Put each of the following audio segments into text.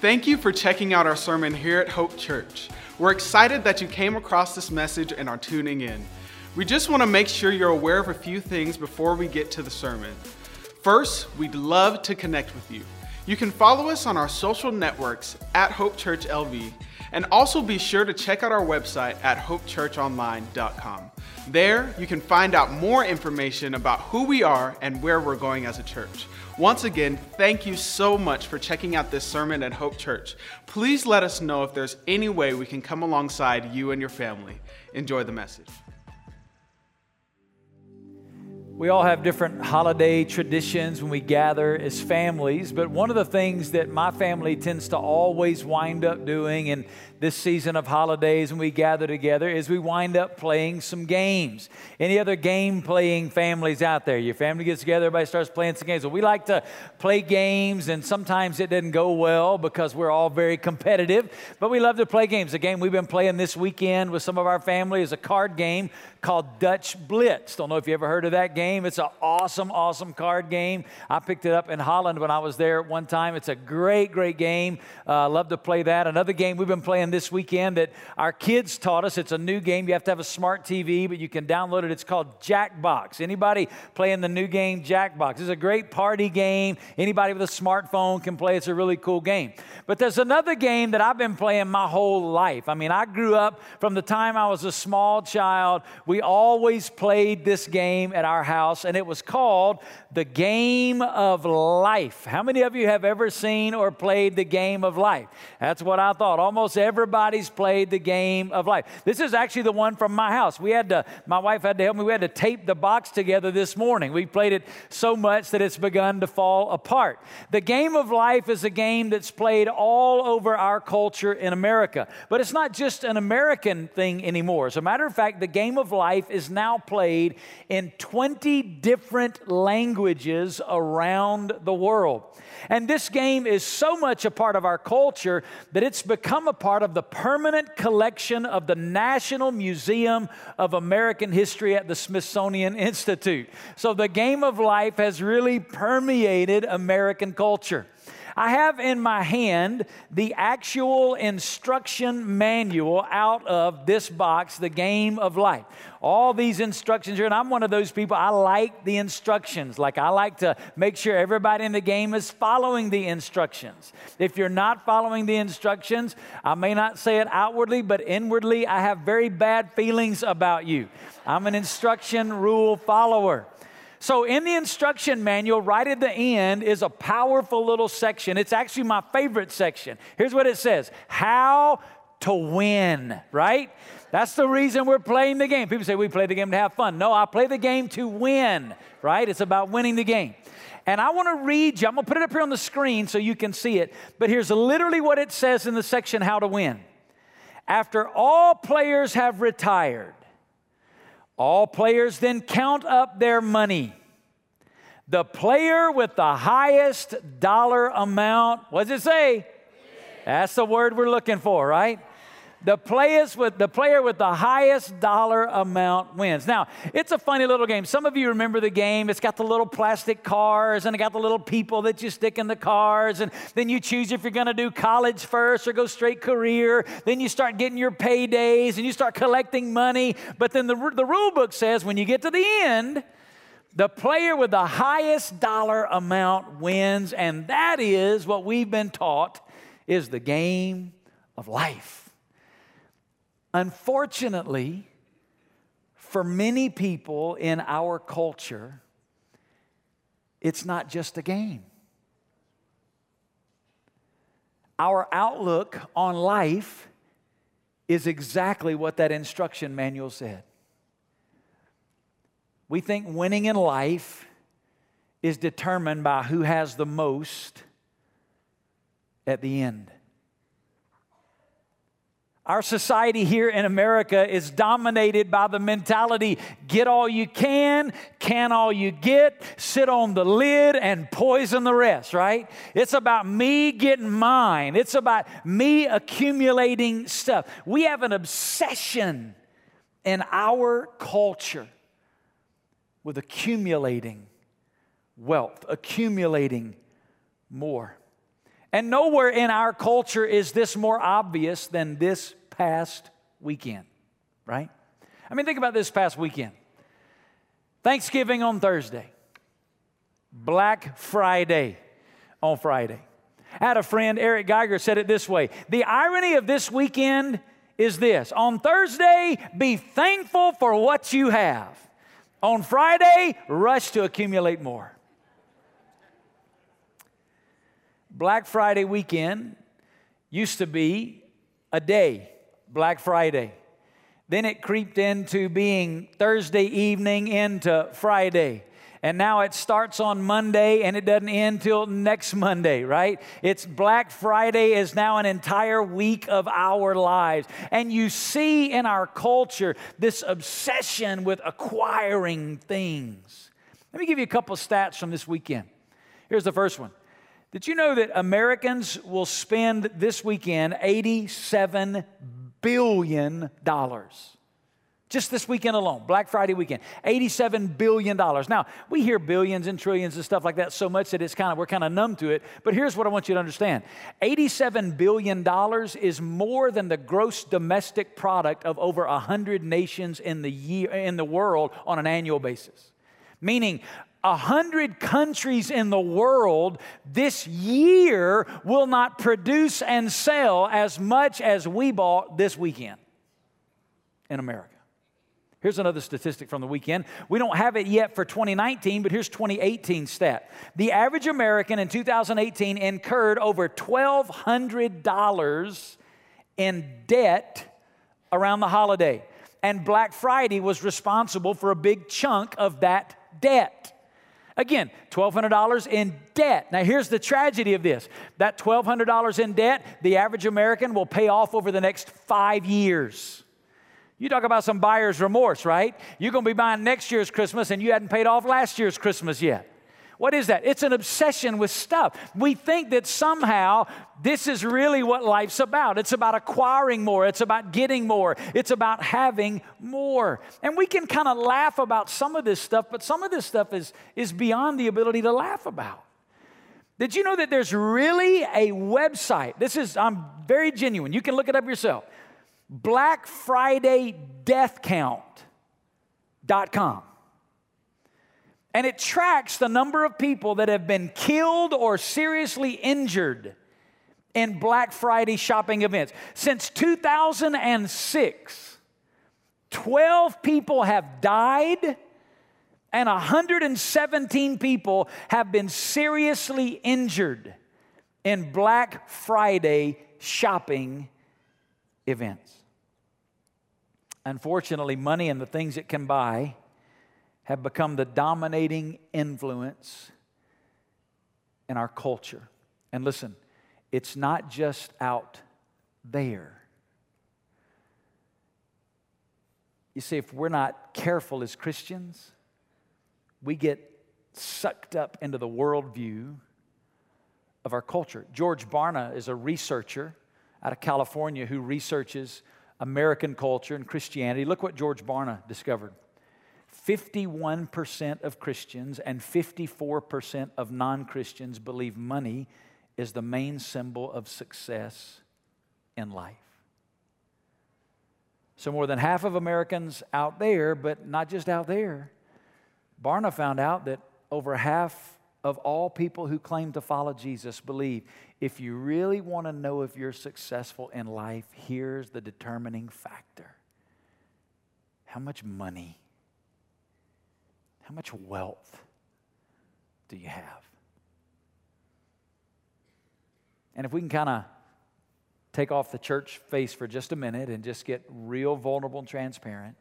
Thank you for checking out our sermon here at Hope Church. We're excited that you came across this message and are tuning in. We just want to make sure you're aware of a few things before we get to the sermon. First, we'd love to connect with you. You can follow us on our social networks at Hope Church LV, and also be sure to check out our website at hopechurchonline.com. There, you can find out more information about who we are and where we're going as a church. Once again, thank you so much for checking out this sermon at Hope Church. Please let us know if there's any way we can come alongside you and your family. Enjoy the message. We all have different holiday traditions when we gather as families, but one of the things that my family tends to always wind up doing, and this season of holidays when we gather together is we wind up playing some games. Any other game playing families out there? Your family gets together, everybody starts playing some games. Well, we like to play games, and sometimes it doesn't go well because we're all very competitive, but we love to play games. The game we've been playing this weekend with some of our family is a card game called Dutch Blitz. Don't know if you ever heard of that game. It's an awesome, awesome card game. I picked it up in Holland when I was there at one time. It's a great, great game. Uh, love to play that. Another game we've been playing this weekend that our kids taught us. It's a new game. You have to have a smart TV, but you can download it. It's called Jackbox. Anybody playing the new game Jackbox? It's a great party game. Anybody with a smartphone can play. It's a really cool game. But there's another game that I've been playing my whole life. I mean, I grew up from the time I was a small child. We always played this game at our house, and it was called the Game of Life. How many of you have ever seen or played the Game of Life? That's what I thought. Almost everybody's played the Game of Life. This is actually the one from my house. We had to, my wife had to help me. We had to tape the box together this morning. We played it so much that it's begun to fall apart. The Game of Life is a game that's played all over our culture in America, but it's not just an American thing anymore. As a matter of fact, the Game of Life is now played in 20 different languages around the world. And this game is so much a part of our culture that it's become a part of the permanent collection of the National Museum of American History at the Smithsonian Institute. So the game of life has really permeated American culture. I have in my hand the actual instruction manual out of this box, The Game of Life. All these instructions here, and I'm one of those people, I like the instructions. Like, I like to make sure everybody in the game is following the instructions. If you're not following the instructions, I may not say it outwardly, but inwardly, I have very bad feelings about you. I'm an instruction rule follower. So, in the instruction manual, right at the end, is a powerful little section. It's actually my favorite section. Here's what it says How to win, right? That's the reason we're playing the game. People say we play the game to have fun. No, I play the game to win, right? It's about winning the game. And I want to read you, I'm going to put it up here on the screen so you can see it. But here's literally what it says in the section How to Win. After all players have retired, all players then count up their money. The player with the highest dollar amount, what does it say? That's the word we're looking for, right? The players with the player with the highest dollar amount wins. Now, it's a funny little game. Some of you remember the game. It's got the little plastic cars and it got the little people that you stick in the cars and then you choose if you're going to do college first or go straight career. Then you start getting your paydays and you start collecting money. But then the the rule book says when you get to the end, the player with the highest dollar amount wins, and that is what we've been taught is the game of life. Unfortunately, for many people in our culture, it's not just a game. Our outlook on life is exactly what that instruction manual said. We think winning in life is determined by who has the most at the end. Our society here in America is dominated by the mentality get all you can, can all you get, sit on the lid and poison the rest, right? It's about me getting mine, it's about me accumulating stuff. We have an obsession in our culture with accumulating wealth, accumulating more. And nowhere in our culture is this more obvious than this past weekend, right? I mean, think about this past weekend Thanksgiving on Thursday, Black Friday on Friday. I had a friend, Eric Geiger, said it this way The irony of this weekend is this on Thursday, be thankful for what you have. On Friday, rush to accumulate more. Black Friday weekend used to be a day, Black Friday. Then it creeped into being Thursday evening into Friday. And now it starts on Monday and it doesn't end till next Monday, right? It's Black Friday is now an entire week of our lives. And you see in our culture this obsession with acquiring things. Let me give you a couple of stats from this weekend. Here's the first one did you know that Americans will spend this weekend $87 billion? dollars, Just this weekend alone, Black Friday weekend, $87 billion. Now, we hear billions and trillions and stuff like that so much that it's kind of, we're kind of numb to it. But here's what I want you to understand $87 billion is more than the gross domestic product of over 100 nations in the, year, in the world on an annual basis. Meaning, a hundred countries in the world this year will not produce and sell as much as we bought this weekend in America. Here's another statistic from the weekend. We don't have it yet for 2019, but here's 2018 stat. The average American in 2018 incurred over $1,200 in debt around the holiday. And Black Friday was responsible for a big chunk of that debt. Again, $1,200 in debt. Now, here's the tragedy of this that $1,200 in debt, the average American will pay off over the next five years. You talk about some buyer's remorse, right? You're going to be buying next year's Christmas and you hadn't paid off last year's Christmas yet. What is that? It's an obsession with stuff. We think that somehow this is really what life's about. It's about acquiring more, it's about getting more, it's about having more. And we can kind of laugh about some of this stuff, but some of this stuff is, is beyond the ability to laugh about. Did you know that there's really a website? This is, I'm very genuine. You can look it up yourself. Black Friday Death Count.com and it tracks the number of people that have been killed or seriously injured in Black Friday shopping events. Since 2006, 12 people have died and 117 people have been seriously injured in Black Friday shopping events. Unfortunately, money and the things it can buy have become the dominating influence in our culture. And listen, it's not just out there. You see, if we're not careful as Christians, we get sucked up into the worldview of our culture. George Barna is a researcher out of California who researches American culture and Christianity. Look what George Barna discovered. 51% of Christians and 54% of non Christians believe money is the main symbol of success in life. So, more than half of Americans out there, but not just out there, Barna found out that over half of all people who claim to follow Jesus believe if you really want to know if you're successful in life, here's the determining factor how much money how much wealth do you have? And if we can kind of take off the church face for just a minute and just get real vulnerable and transparent,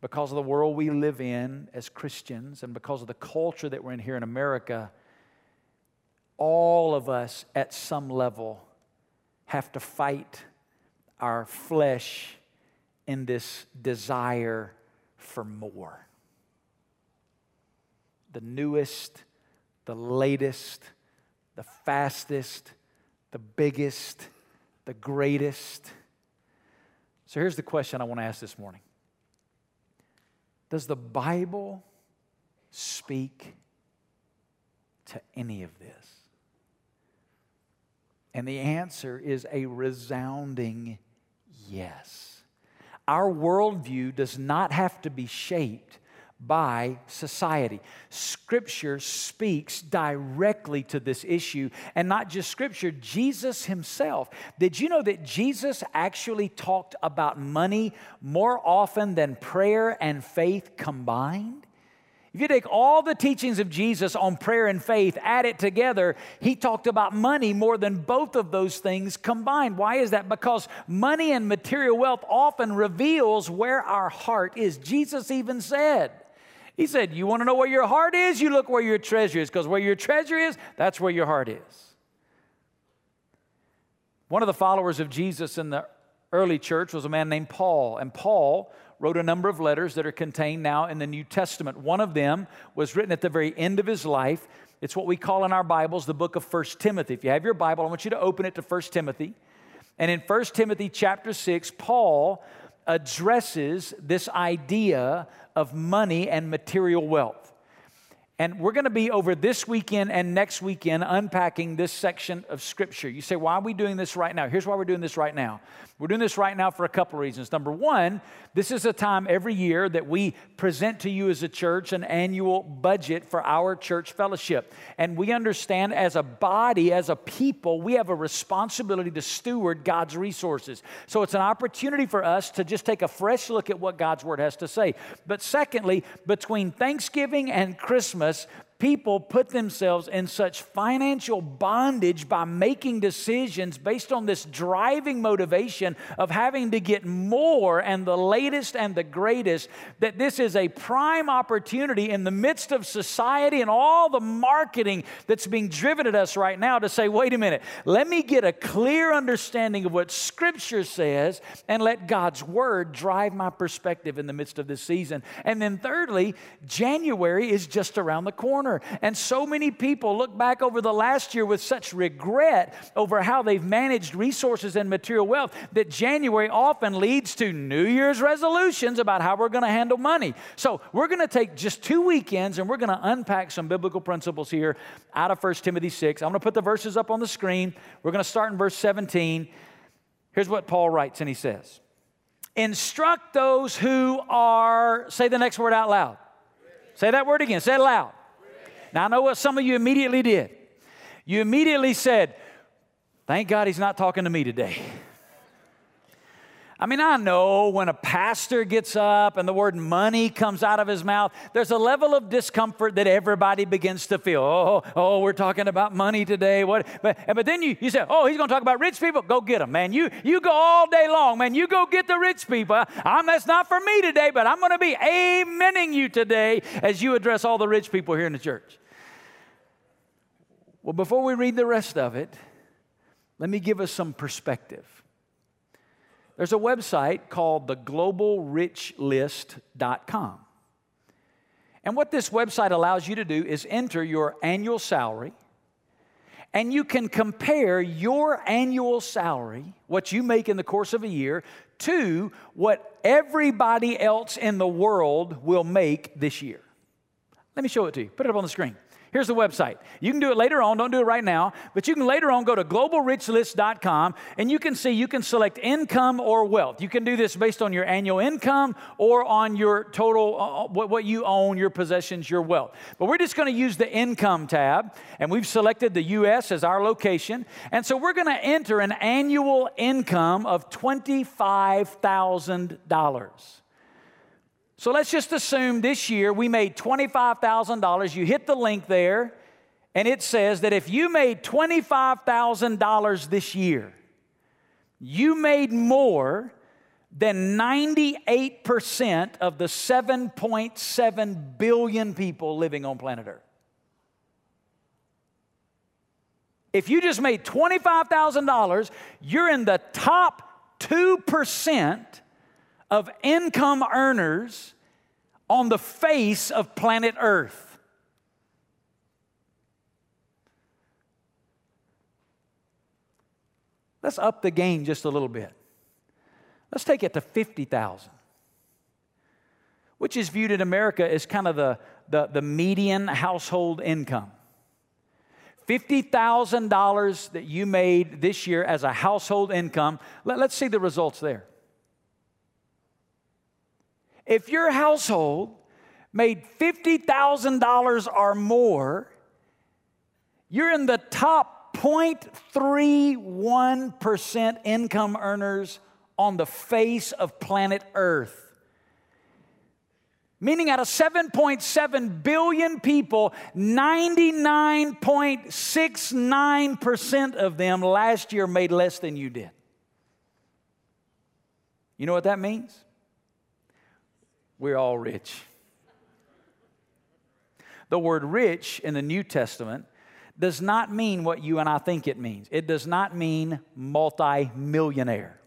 because of the world we live in as Christians and because of the culture that we're in here in America, all of us at some level have to fight our flesh in this desire for more the newest, the latest, the fastest, the biggest, the greatest. So here's the question I want to ask this morning Does the Bible speak to any of this? And the answer is a resounding yes. Our worldview does not have to be shaped by society. Scripture speaks directly to this issue, and not just Scripture, Jesus Himself. Did you know that Jesus actually talked about money more often than prayer and faith combined? If you take all the teachings of Jesus on prayer and faith, add it together, he talked about money more than both of those things combined. Why is that? Because money and material wealth often reveals where our heart is. Jesus even said, he said, You want to know where your heart is? You look where your treasure is, because where your treasure is, that's where your heart is. One of the followers of Jesus in the early church was a man named Paul, and Paul wrote a number of letters that are contained now in the New Testament. One of them was written at the very end of his life. It's what we call in our Bibles the book of First Timothy. If you have your Bible, I want you to open it to First Timothy. And in First Timothy chapter 6, Paul addresses this idea of money and material wealth. And we're going to be over this weekend and next weekend unpacking this section of Scripture. You say, why are we doing this right now? Here's why we're doing this right now. We're doing this right now for a couple of reasons. Number one, this is a time every year that we present to you as a church an annual budget for our church fellowship. And we understand as a body, as a people, we have a responsibility to steward God's resources. So it's an opportunity for us to just take a fresh look at what God's Word has to say. But secondly, between Thanksgiving and Christmas, people put themselves in such financial bondage by making decisions based on this driving motivation of having to get more and the latest and the greatest that this is a prime opportunity in the midst of society and all the marketing that's being driven at us right now to say, wait a minute, let me get a clear understanding of what Scripture says and let God's Word drive my perspective in the midst of this season. And then, thirdly, January is just around the corner And so many people look back over the last year with such regret over how they've managed resources and material wealth that January often leads to New Year's resolutions about how we're going to handle money. So we're going to take just two weekends and we're going to unpack some biblical principles here out of 1 Timothy 6. I'm going to put the verses up on the screen. We're going to start in verse 17. Here's what Paul writes, and he says, Instruct those who are, say the next word out loud. Say that word again, say it loud. Now, I know what some of you immediately did. You immediately said, Thank God he's not talking to me today. I mean, I know when a pastor gets up and the word money comes out of his mouth, there's a level of discomfort that everybody begins to feel. Oh, oh, we're talking about money today. What? But, but then you, you say, oh, he's going to talk about rich people. Go get them, man. You, you go all day long, man. You go get the rich people. I'm, that's not for me today, but I'm going to be amening you today as you address all the rich people here in the church. Well, before we read the rest of it, let me give us some perspective. There's a website called the globalrichlist.com. And what this website allows you to do is enter your annual salary, and you can compare your annual salary, what you make in the course of a year, to what everybody else in the world will make this year. Let me show it to you. Put it up on the screen. Here's the website. You can do it later on, don't do it right now, but you can later on go to globalrichlist.com and you can see you can select income or wealth. You can do this based on your annual income or on your total, uh, uh what, what you own, your possessions, your wealth. But we're just going to use the income tab and we've selected the U.S. as our location. And so we're going to enter an annual income of $25,000. So let's just assume this year we made $25,000. You hit the link there, and it says that if you made $25,000 this year, you made more than 98% of the 7.7 billion people living on planet Earth. If you just made $25,000, you're in the top 2% of income earners on the face of planet Earth. Let's up the game just a little bit. Let's take it to 50,000, which is viewed in America as kind of the, the, the median household income. $50,000 that you made this year as a household income, let, us see the results there. If your household made $50,000 or more, you're in the top 0.31% income earners on the face of planet Earth. Meaning, out of 7.7 billion people, 99.69% of them last year made less than you did. You know what that means? We're all rich. The word rich in the New Testament does not mean what you and I think it means. It does not mean multi-millionaire.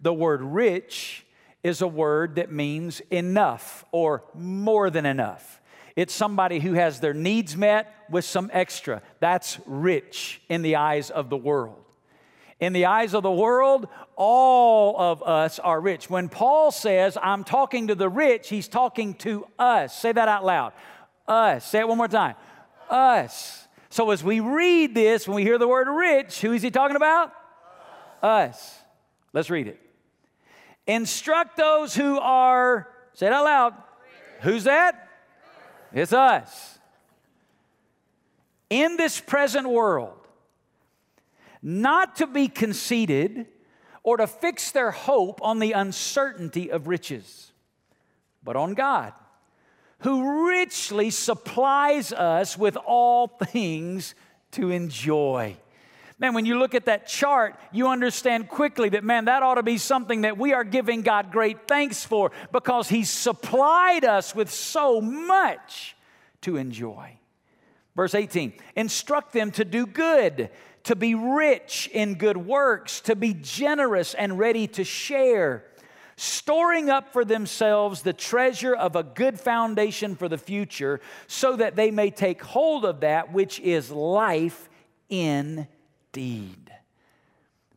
The word rich is a word that means enough or more than enough. It's somebody who has their needs met with some extra. That's rich in the eyes of the world. In the eyes of the world, all of us are rich. When Paul says, I'm talking to the rich, he's talking to us. Say that out loud. Us. Say it one more time. Us. So as we read this, when we hear the word rich, who is he talking about? Us. Let's read it. Instruct those who are, say it out loud. Who's that? It's us. In this present world, not to be conceited or to fix their hope on the uncertainty of riches, but on God, who richly supplies us with all things to enjoy. Man, when you look at that chart, you understand quickly that, man, that ought to be something that we are giving God great thanks for because He supplied us with so much to enjoy. Verse 18 instruct them to do good, to be rich in good works, to be generous and ready to share, storing up for themselves the treasure of a good foundation for the future, so that they may take hold of that which is life in deed.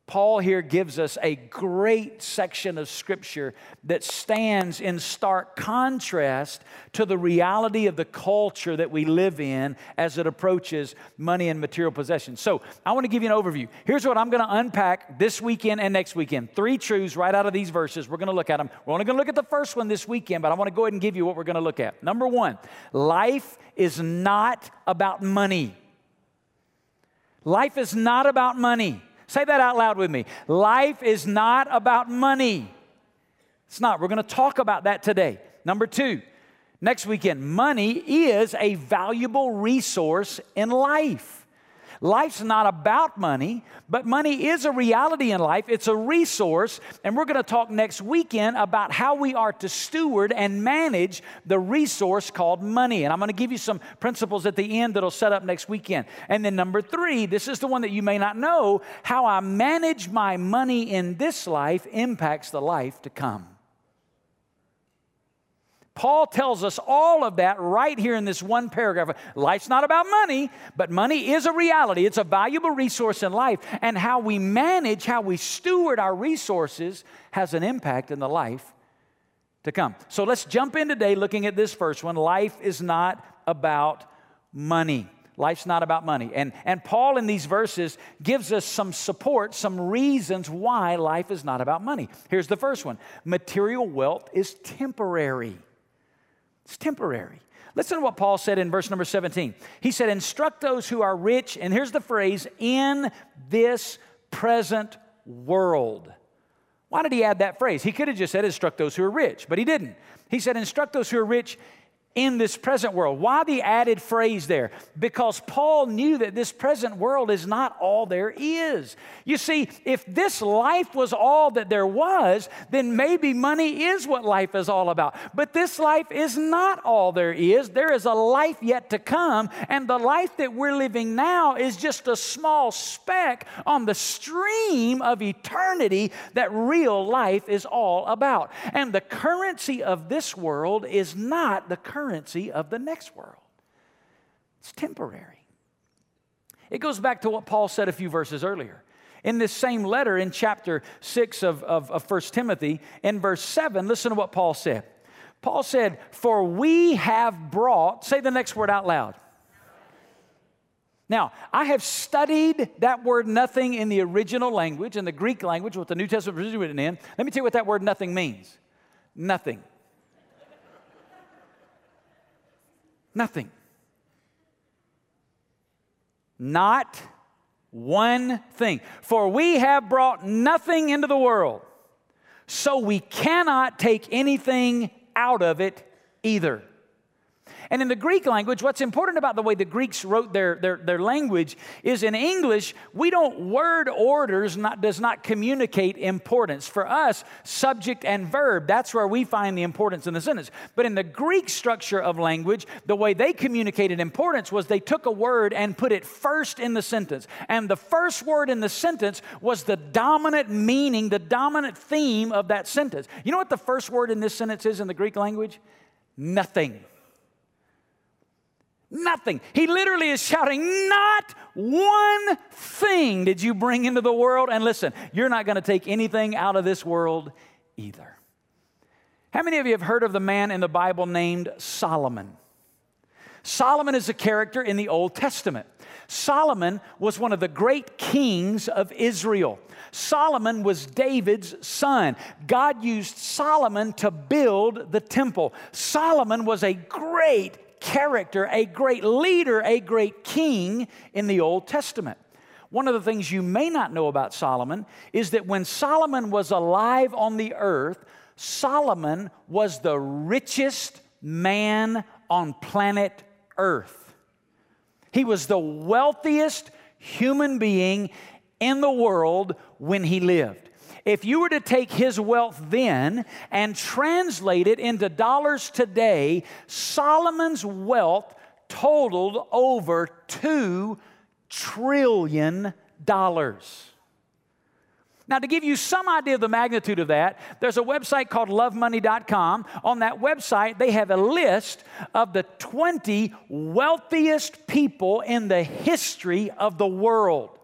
Paul here gives us a great section of scripture that stands in stark contrast to the reality of the culture that we live in as it approaches money and material possessions. So, I want to give you an overview. Here's what I'm going to unpack this weekend and next weekend. Three truths right out of these verses. We're going to look at them. We're only going to look at the first one this weekend, but I want to go ahead and give you what we're going to look at. Number one, life is not about money. Life is not about money. Say that out loud with me. Life is not about money. It's not. We're going to talk about that today. Number two, next weekend, money is a valuable resource in life. Life's not about money, but money is a reality in life. It's a resource. And we're going to talk next weekend about how we are to steward and manage the resource called money. And I'm going to give you some principles at the end that'll set up next weekend. And then number three, this is the one that you may not know how I manage my money in this life impacts the life to come. Paul tells us all of that right here in this one paragraph. Life's not about money, but money is a reality. It's a valuable resource in life. And how we manage, how we steward our resources has an impact in the life to come. So let's jump in today looking at this first one. Life is not about money. Life's not about money. And, and Paul in these verses gives us some support, some reasons why life is not about money. Here's the first one material wealth is temporary. It's temporary. Listen to what Paul said in verse number 17. He said, Instruct those who are rich, and here's the phrase, in this present world. Why did he add that phrase? He could have just said, Instruct those who are rich, but he didn't. He said, Instruct those who are rich in this present world. Why the added phrase there? Because Paul knew that this present world is not all there is. You see, if this life was all that there was, then maybe money is what life is all about. But this life is not all there is. There is a life yet to come, and the life that we're living now is just a small speck on the stream of eternity that real life is all about. And the currency of this world is not the currency currency of the next world. It's temporary. It goes back to what Paul said a few verses earlier. In this same letter, in chapter 6 of, of, of 1 Timothy, in verse 7, listen to what Paul said. Paul said, For we have brought, say the next word out loud. Now, I have studied that word nothing in the original language, in the Greek language, what the New Testament was written in. Let me tell you what that word nothing means nothing. Nothing. Not one thing. For we have brought nothing into the world, so we cannot take anything out of it either. And in the Greek language, what's important about the way the Greeks wrote their, their, their language is in English, we don't, word orders not, does not communicate importance. For us, subject and verb, that's where we find the importance in the sentence. But in the Greek structure of language, the way they communicated importance was they took a word and put it first in the sentence. And the first word in the sentence was the dominant meaning, the dominant theme of that sentence. You know what the first word in this sentence is in the Greek language? Nothing. Nothing. He literally is shouting, Not one thing did you bring into the world. And listen, you're not going to take anything out of this world either. How many of you have heard of the man in the Bible named Solomon? Solomon is a character in the Old Testament. Solomon was one of the great kings of Israel. Solomon was David's son. God used Solomon to build the temple. Solomon was a great character, a great leader, a great king in the Old Testament. One of the things you may not know about Solomon is that when Solomon was alive on the earth, Solomon was the richest man on planet Earth. He was the wealthiest human being in the world when he lived. If you were to take his wealth then and translate it into dollars today, Solomon's wealth totaled over $2 trillion. Now, to give you some idea of the magnitude of that, there's a website called lovemoney.com. On that website, they have a list of the 20 wealthiest people in the history of the world.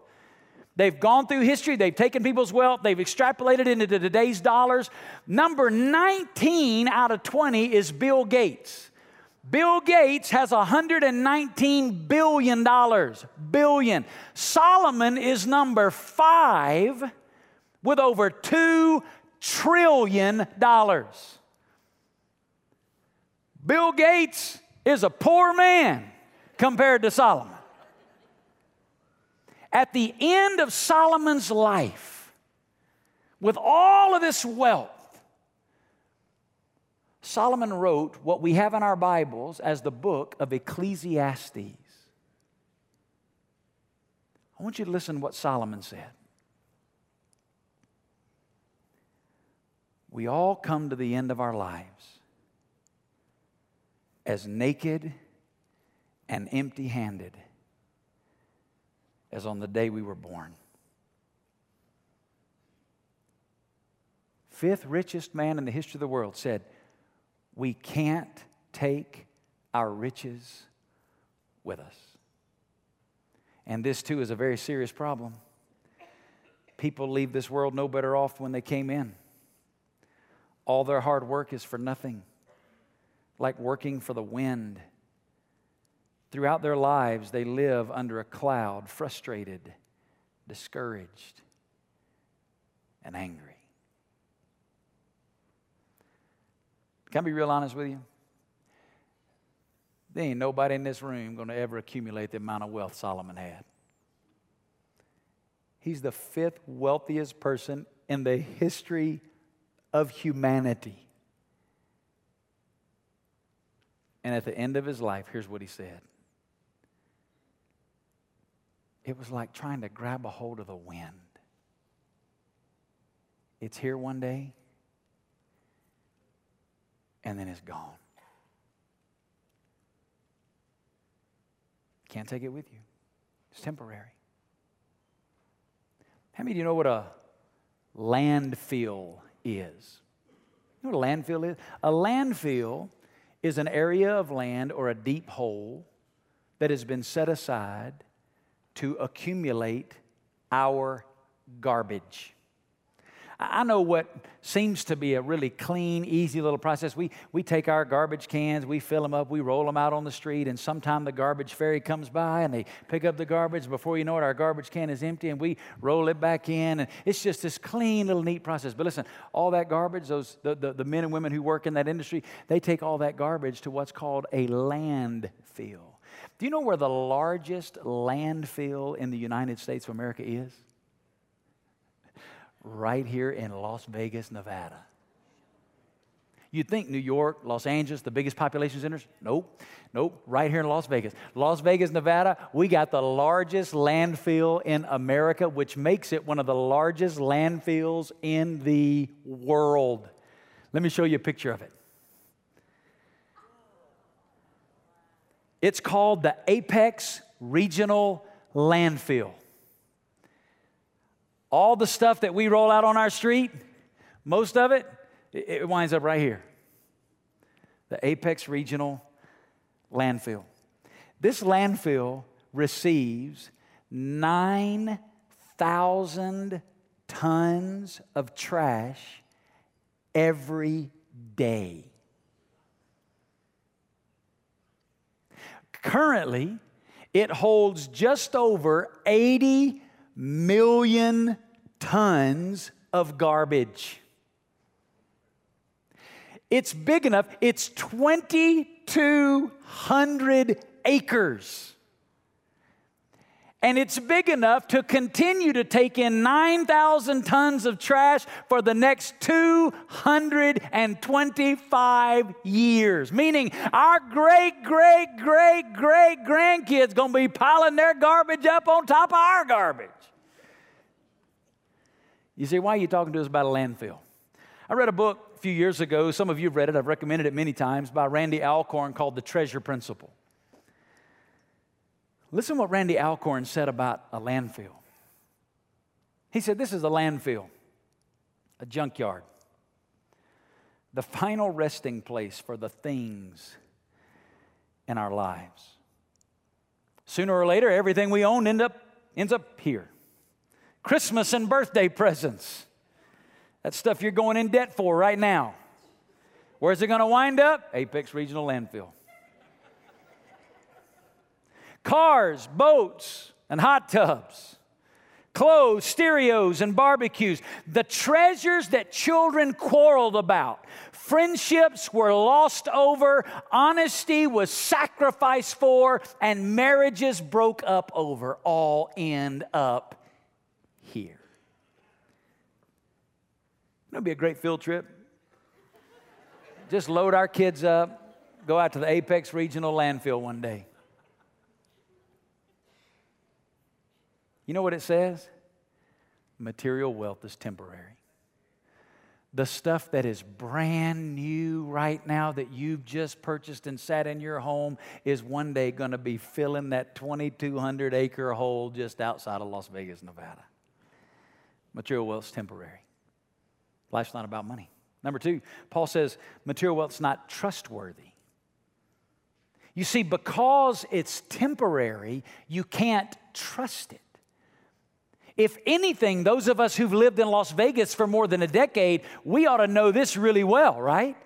They've gone through history, they've taken people's wealth, they've extrapolated into today's dollars. Number 19 out of 20 is Bill Gates. Bill Gates has 119 billion dollars. Billion. Solomon is number 5 with over 2 trillion dollars. Bill Gates is a poor man compared to Solomon. At the end of Solomon's life, with all of this wealth, Solomon wrote what we have in our Bibles as the book of Ecclesiastes. I want you to listen to what Solomon said. We all come to the end of our lives as naked and empty handed as on the day we were born. Fifth richest man in the history of the world said, We can't take our riches with us. And this, too, is a very serious problem. People leave this world no better off when they came in. All their hard work is for nothing, like working for the wind Throughout their lives, they live under a cloud, frustrated, discouraged, and angry. Can I be real honest with you? There ain't nobody in this room going to ever accumulate the amount of wealth Solomon had. He's the fifth wealthiest person in the history of humanity. And at the end of his life, here's what he said it was like trying to grab a hold of the wind. It's here one day, and then it's gone. Can't take it with you, it's temporary. How many of you know what a landfill is? You know what a landfill is? A landfill is an area of land or a deep hole that has been set aside to accumulate our garbage. I know what seems to be a really clean, easy little process. We, we take our garbage cans, we fill them up, we roll them out on the street, and sometime the garbage fairy comes by and they pick up the garbage. Before you know it, our garbage can is empty and we roll it back in. And it's just this clean, little, neat process. But listen, all that garbage, those, the, the, the men and women who work in that industry, they take all that garbage to what's called a landfill. Do you know where the largest landfill in the United States of America is? right here in Las Vegas, Nevada. You'd think New York, Los Angeles, the biggest population centers? Nope. Nope. Right here in Las Vegas. Las Vegas, Nevada, we got the largest landfill in America, which makes it one of the largest landfills in the world. Let me show you a picture of it. It's called the Apex Regional Landfill all the stuff that we roll out on our street, most of it, it winds up right here. The Apex Regional Landfill. This landfill receives 9,000 tons of trash every day. Currently, it holds just over 80 million tons of garbage. It's big enough, it's 2,200 acres. And it's big enough to continue to take in 9,000 tons of trash for the next 225 years. Meaning, our great, great, great, great grandkids to be piling their garbage up on top of our garbage. You say, why are you talking to us about a landfill? I read a book a few years ago. Some of you have read it. I've recommended it many times by Randy Alcorn called The Treasure Principle. Listen what Randy Alcorn said about a landfill. He said, This is a landfill, a junkyard, the final resting place for the things in our lives. Sooner or later, everything we own end up, ends up here. Christmas and birthday presents. That stuff you're going in debt for right now. Where's it going to wind up? Apex Regional Landfill. Cars, boats, and hot tubs. Clothes, stereos, and barbecues. The treasures that children quarreled about. Friendships were lost over, honesty was sacrificed for, and marriages broke up over all end up here. It'll be a great field trip. Just load our kids up, go out to the Apex Regional Landfill one day. You know what it says? Material wealth is temporary. The stuff that is brand new right now that you've just purchased and sat in your home is one day going to be filling that 2,200 acre hole just outside of Las Vegas, Nevada. Material wealth is temporary. Life's not about money. Number two, Paul says material wealth's not trustworthy. You see, because it's temporary, you can't trust it. If anything, those of us who've lived in Las Vegas for more than a decade, we ought to know this really well, right?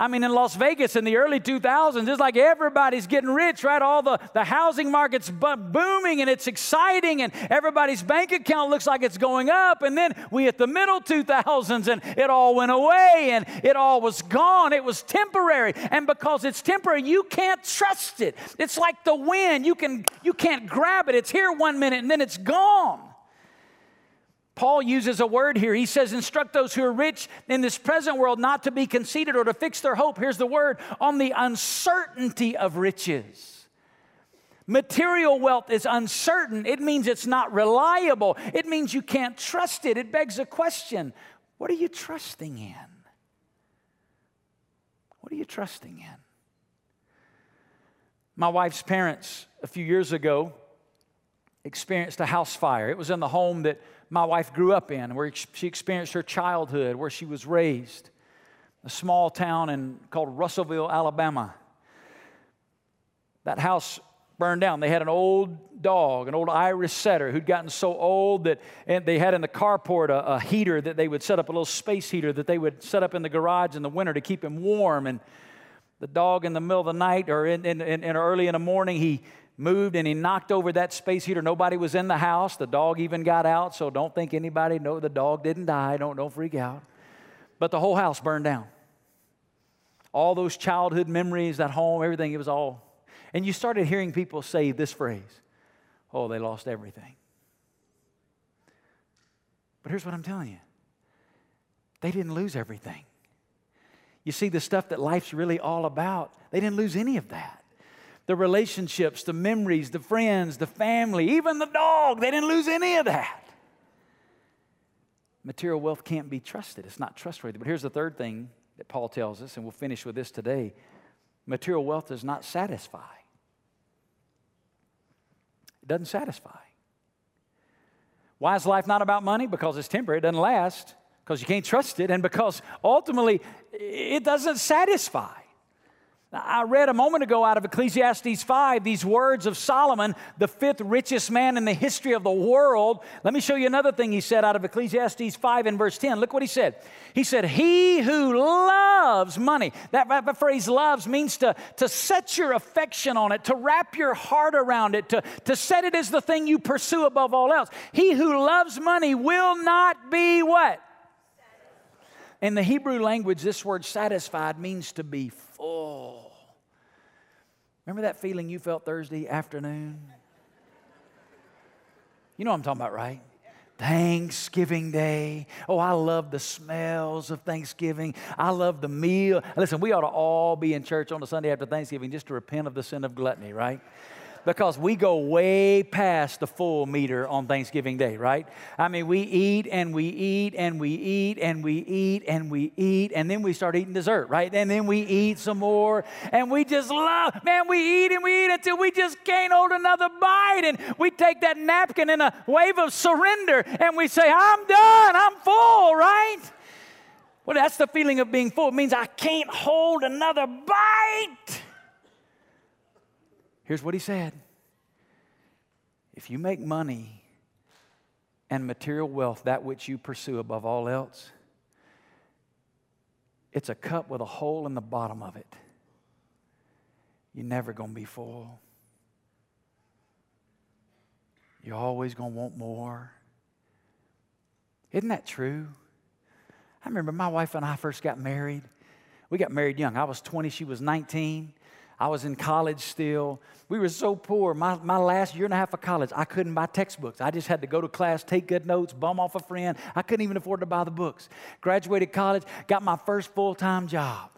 I mean, in Las Vegas in the early 2000s, it's like everybody's getting rich, right? All the, the housing market's booming and it's exciting, and everybody's bank account looks like it's going up. And then we hit the middle 2000s and it all went away and it all was gone. It was temporary. And because it's temporary, you can't trust it. It's like the wind. You, can, you can't grab it. It's here one minute and then it's gone. Paul uses a word here. He says, Instruct those who are rich in this present world not to be conceited or to fix their hope. Here's the word on the uncertainty of riches. Material wealth is uncertain. It means it's not reliable. It means you can't trust it. It begs a question what are you trusting in? What are you trusting in? My wife's parents, a few years ago, experienced a house fire. It was in the home that my wife grew up in, where she experienced her childhood, where she was raised. A small town in, called Russellville, Alabama. That house burned down. They had an old dog, an old Irish setter who'd gotten so old that and they had in the carport a, a heater that they would set up, a little space heater that they would set up in the garage in the winter to keep him warm. And the dog in the middle of the night or in, in, in, in early in the morning, he moved and he knocked over that space heater. Nobody was in the house. The dog even got out, so don't think anybody know the dog didn't die. Don't, don't freak out. But the whole house burned down. All those childhood memories, that home, everything, it was all. And you started hearing people say this phrase Oh, they lost everything. But here's what I'm telling you they didn't lose everything. You see, the stuff that life's really all about, they didn't lose any of that the relationships, the memories, the friends, the family, even the dog. They didn't lose any of that. Material wealth can't be trusted, it's not trustworthy. But here's the third thing that Paul tells us, and we'll finish with this today material wealth does not satisfy. It doesn't satisfy. Why is life not about money? Because it's temporary, it doesn't last, because you can't trust it, and because ultimately it doesn't satisfy. I read a moment ago out of Ecclesiastes 5 these words of Solomon, the fifth richest man in the history of the world. Let me show you another thing he said out of Ecclesiastes 5 in verse 10. Look what he said. He said, He who loves money, that, that phrase loves means to, to set your affection on it, to wrap your heart around it, to, to set it as the thing you pursue above all else. He who loves money will not be what? In the Hebrew language, this word satisfied means to be full. Remember that feeling you felt Thursday afternoon? You know what I'm talking about, right? Thanksgiving Day. Oh, I love the smells of Thanksgiving. I love the meal. Listen, we ought to all be in church on the Sunday after Thanksgiving just to repent of the sin of gluttony, right? Because we go way past the full meter on Thanksgiving Day, right? I mean, we eat and we eat and we eat and we eat and we eat, and then we start eating dessert, right? And then we eat some more, and we just love, man, we eat and we eat until we just can't hold another bite. And we take that napkin in a wave of surrender and we say, I'm done, I'm full, right? Well, that's the feeling of being full. It means I can't hold another bite. Here's what he said If you make money and material wealth that which you pursue above all else, it's a cup with a hole in the bottom of it. You're never going to be full. You're always going to want more. Isn't that true? I remember my wife and I first got married. We got married young. I was 20, she was 19. I was in college still. We were so poor. My, my last year and a half of college, I couldn't buy textbooks. I just had to go to class, take good notes, bum off a friend. I couldn't even afford to buy the books. Graduated college, got my first full time job.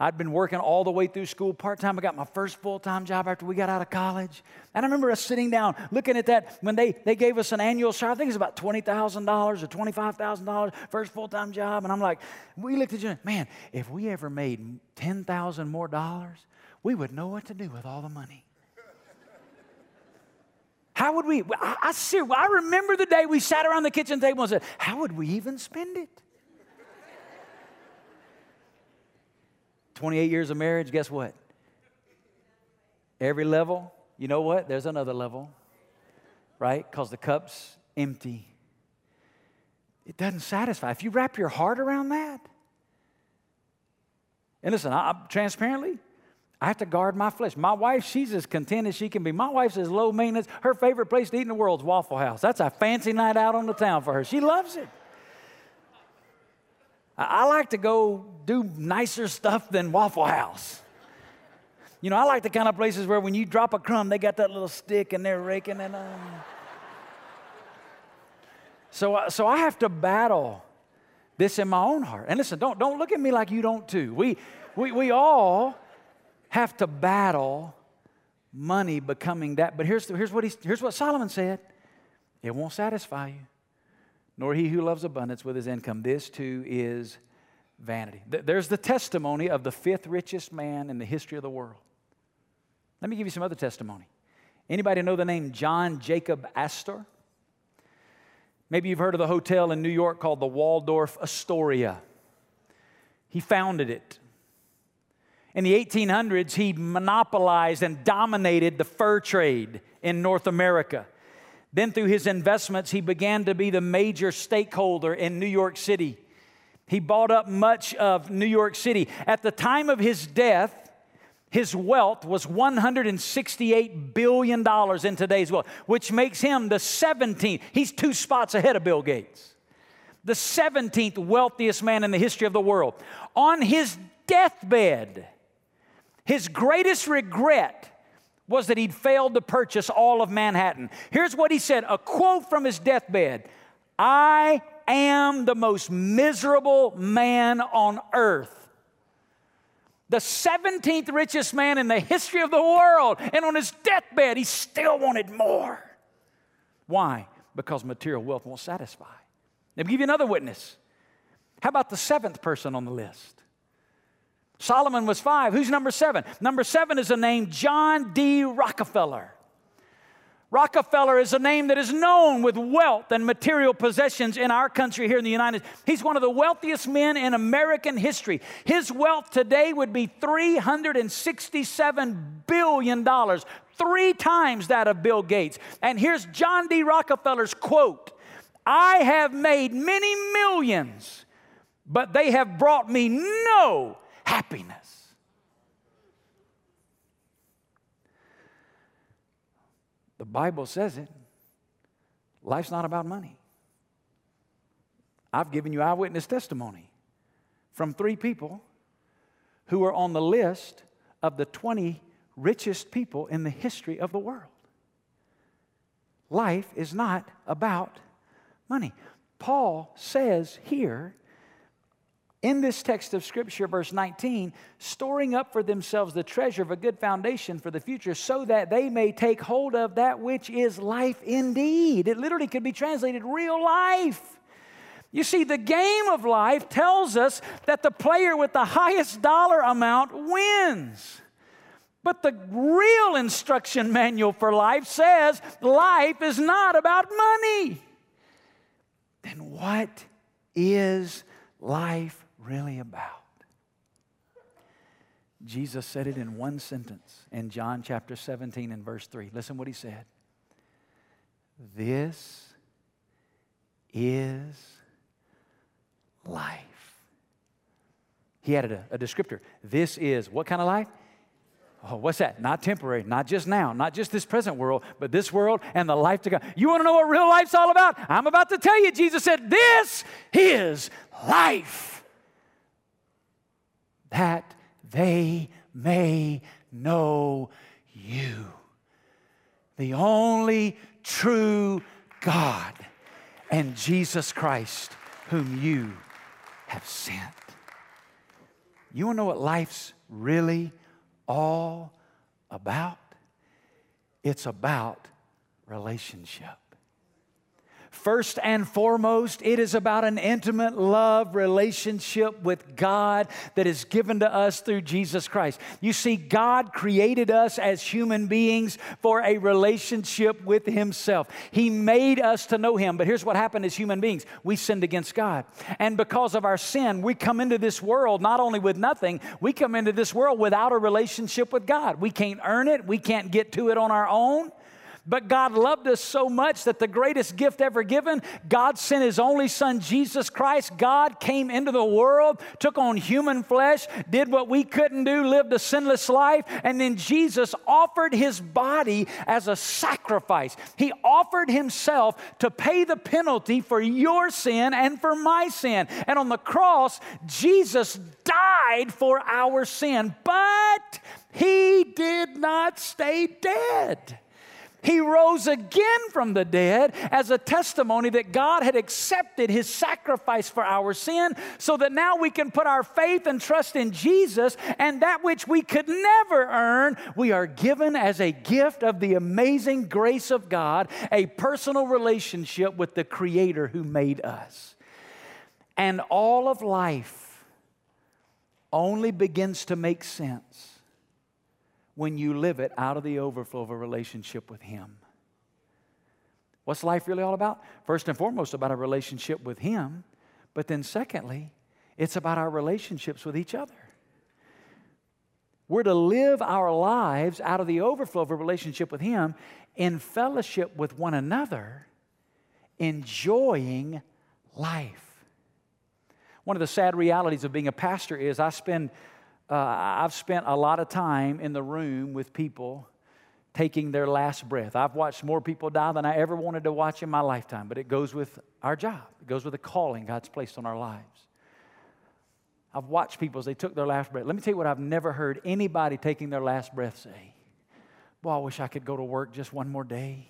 I'd been working all the way through school part time. I got my first full time job after we got out of college. And I remember us sitting down looking at that when they, they gave us an annual salary. I think it was about $20,000 or $25,000, first full time job. And I'm like, we looked at you, man, if we ever made 10000 more dollars, we would know what to do with all the money. How would we? I, I, see, I remember the day we sat around the kitchen table and said, How would we even spend it? 28 years of marriage, guess what? Every level, you know what? There's another level, right? Because the cup's empty. It doesn't satisfy. If you wrap your heart around that, and listen, I, transparently, I have to guard my flesh. My wife, she's as content as she can be. My wife's as low maintenance. Her favorite place to eat in the world is Waffle House. That's a fancy night out on the town for her. She loves it. I like to go do nicer stuff than Waffle House. You know, I like the kind of places where when you drop a crumb, they got that little stick and they're raking it. Um... So, so I have to battle this in my own heart. And listen, don't, don't look at me like you don't too. We, we, we all have to battle money becoming that. But here's, here's, what, he, here's what Solomon said it won't satisfy you, nor he who loves abundance with his income. This too is vanity. There's the testimony of the fifth richest man in the history of the world. Let me give you some other testimony. Anybody know the name John Jacob Astor? Maybe you've heard of the hotel in New York called the Waldorf Astoria. He founded it. In the 1800s, he monopolized and dominated the fur trade in North America. Then, through his investments, he began to be the major stakeholder in New York City. He bought up much of New York City. At the time of his death, his wealth was $168 billion in today's world, which makes him the 17th. He's two spots ahead of Bill Gates. The 17th wealthiest man in the history of the world. On his deathbed, his greatest regret was that he'd failed to purchase all of Manhattan. Here's what he said a quote from his deathbed I am the most miserable man on earth. The 17th richest man in the history of the world, and on his deathbed, he still wanted more. Why? Because material wealth won't satisfy. Let me give you another witness. How about the seventh person on the list? Solomon was five. Who's number seven? Number seven is a name John D. Rockefeller. Rockefeller is a name that is known with wealth and material possessions in our country here in the United States. He's one of the wealthiest men in American history. His wealth today would be $367 billion, three times that of Bill Gates. And here's John D. Rockefeller's quote I have made many millions, but they have brought me no happiness. The Bible says it. Life's not about money. I've given you eyewitness testimony from three people who are on the list of the 20 richest people in the history of the world. Life is not about money. Paul says here in this text of Scripture, verse 19, storing up for themselves the treasure of a good foundation for the future, so that they may take hold of that which is life indeed. It literally could be translated real life. You see, the game of life tells us that the player with the highest dollar amount wins. But the real instruction manual for life says life is not about money. Then what is life really about? Jesus said it in one sentence in John chapter 17 and verse 3. Listen what he said. This is life. He added a, a descriptor. This is what kind of life? Oh, what's that? Not temporary, not just now, not just this present world, but this world and the life to come. You want to know what real life's all about? I'm about to tell you. Jesus said, This is life that they may know you, the only true God, and Jesus Christ, whom you have sent. You want to know what life's really all about? It's about relationship. First and foremost, it is about an intimate love relationship with God that is given to us through Jesus Christ. You see, God created us as human beings for a relationship with Himself. He made us to know Him. But here's what happened as human beings we sinned against God. And because of our sin, we come into this world not only with nothing, we come into this world without a relationship with God. We can't earn it, we can't get to it on our own. But God loved us so much that the greatest gift ever given, God sent His only Son, Jesus Christ. God came into the world, took on human flesh, did what we couldn't do, lived a sinless life, and then Jesus offered His body as a sacrifice. He offered Himself to pay the penalty for your sin and for my sin. And on the cross, Jesus died for our sin, but He did not stay dead. He rose again from the dead as a testimony that God had accepted his sacrifice for our sin, so that now we can put our faith and trust in Jesus, and that which we could never earn, we are given as a gift of the amazing grace of God, a personal relationship with the Creator who made us. And all of life only begins to make sense when you live it out of the overflow of a relationship with Him. What's life really all about? First and foremost, about a relationship with Him, but then secondly, it's about our relationships with each other. We're to live our lives out of the overflow of a relationship with Him in fellowship with one another, enjoying life. One of the sad realities of being a pastor is I spend, uh, I've spent a lot of time in the room with people taking their last breath. I've watched more people die than I ever wanted to watch in my lifetime, but it goes with our job, it goes with the calling God's placed on our lives. I've watched people as they took their last breath. Let me tell you what I've never heard anybody taking their last breath say. Boy, I wish I could go to work just one more day.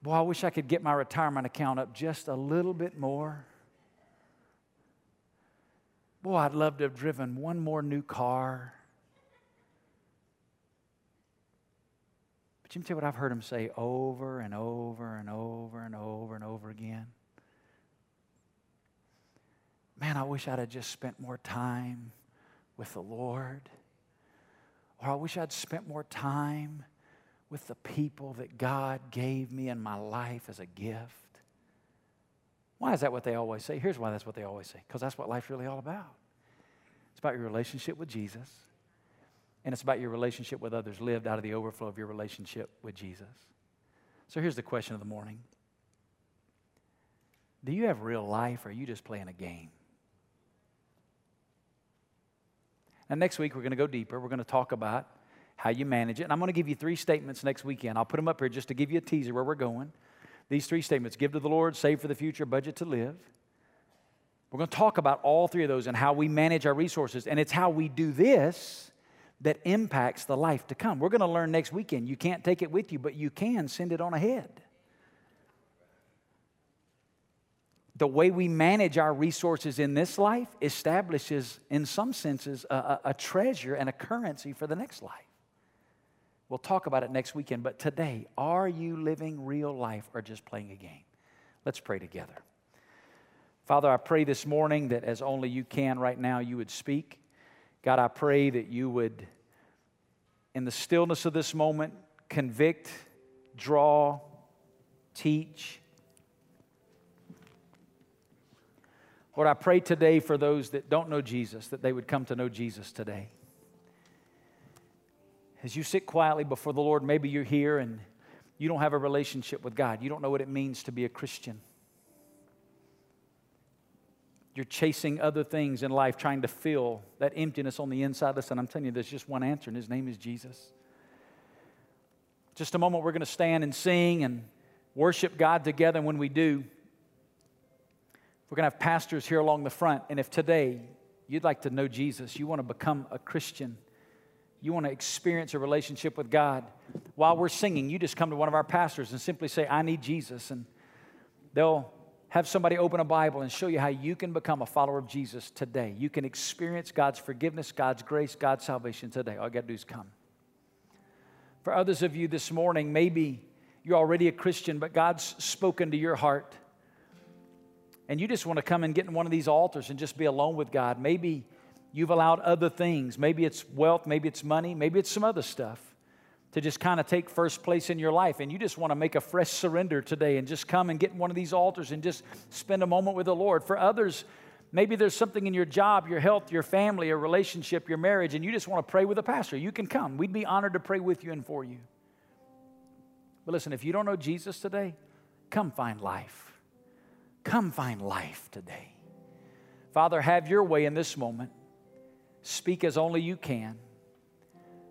Boy, I wish I could get my retirement account up just a little bit more. Boy, I'd love to have driven one more new car. But you can tell what I've heard him say over and over and over and over and over again. Man, I wish I'd have just spent more time with the Lord. Or I wish I'd spent more time with the people that God gave me in my life as a gift. Why is that what they always say? Here's why that's what they always say because that's what life's really all about. It's about your relationship with Jesus and it's about your relationship with others lived out of the overflow of your relationship with Jesus. So here's the question of the morning Do you have real life or are you just playing a game? And next week, we're going to go deeper. We're going to talk about how you manage it. And I'm going to give you three statements next weekend. I'll put them up here just to give you a teaser where we're going. These three statements give to the Lord, save for the future, budget to live. We're going to talk about all three of those and how we manage our resources. And it's how we do this that impacts the life to come. We're going to learn next weekend. You can't take it with you, but you can send it on ahead. The way we manage our resources in this life establishes, in some senses, a, a, treasure and a currency for the next life. We'll talk about it next weekend, but today, are you living real life or just playing a game? Let's pray together. Father, I pray this morning that as only you can right now, you would speak. God, I pray that you would, in the stillness of this moment, convict, draw, teach. Lord, I pray today for those that don't know Jesus, that they would come to know Jesus today. As you sit quietly before the Lord, maybe you're here and you don't have a relationship with God. You don't know what it means to be a Christian. You're chasing other things in life, trying to fill that emptiness on the inside. Listen, I'm telling you, there's just one answer, and his name is Jesus. Just a moment, we're going to stand and sing and worship God together. And when we do, we're going to have pastors here along the front. And if today you'd like to know Jesus, you want to become a Christian, you want to experience a relationship with God, while we're singing, you just come to one of our pastors and simply say, I need Jesus. And they'll have somebody open a Bible and show you how you can become a follower of Jesus today. You can experience God's forgiveness, God's grace, God's salvation today. All you got to do is come. For others of you this morning, maybe you're already a Christian, but God's spoken to your heart. And you just want to come and get in one of these altars and just be alone with God. Maybe you've allowed other things. Maybe it's wealth, maybe it's money, maybe it's some other stuff to just kind of take first place in your life and you just want to make a fresh surrender today and just come and get in one of these altars and just spend a moment with the Lord. For others, maybe there's something in your job, your health, your family, your relationship, your marriage, and you just want to pray with a pastor. You can come. We'd be honored to pray with you and for you. But listen, if you don't know Jesus today, come find life. Come find life today. Father, have your way in this moment. Speak as only you can.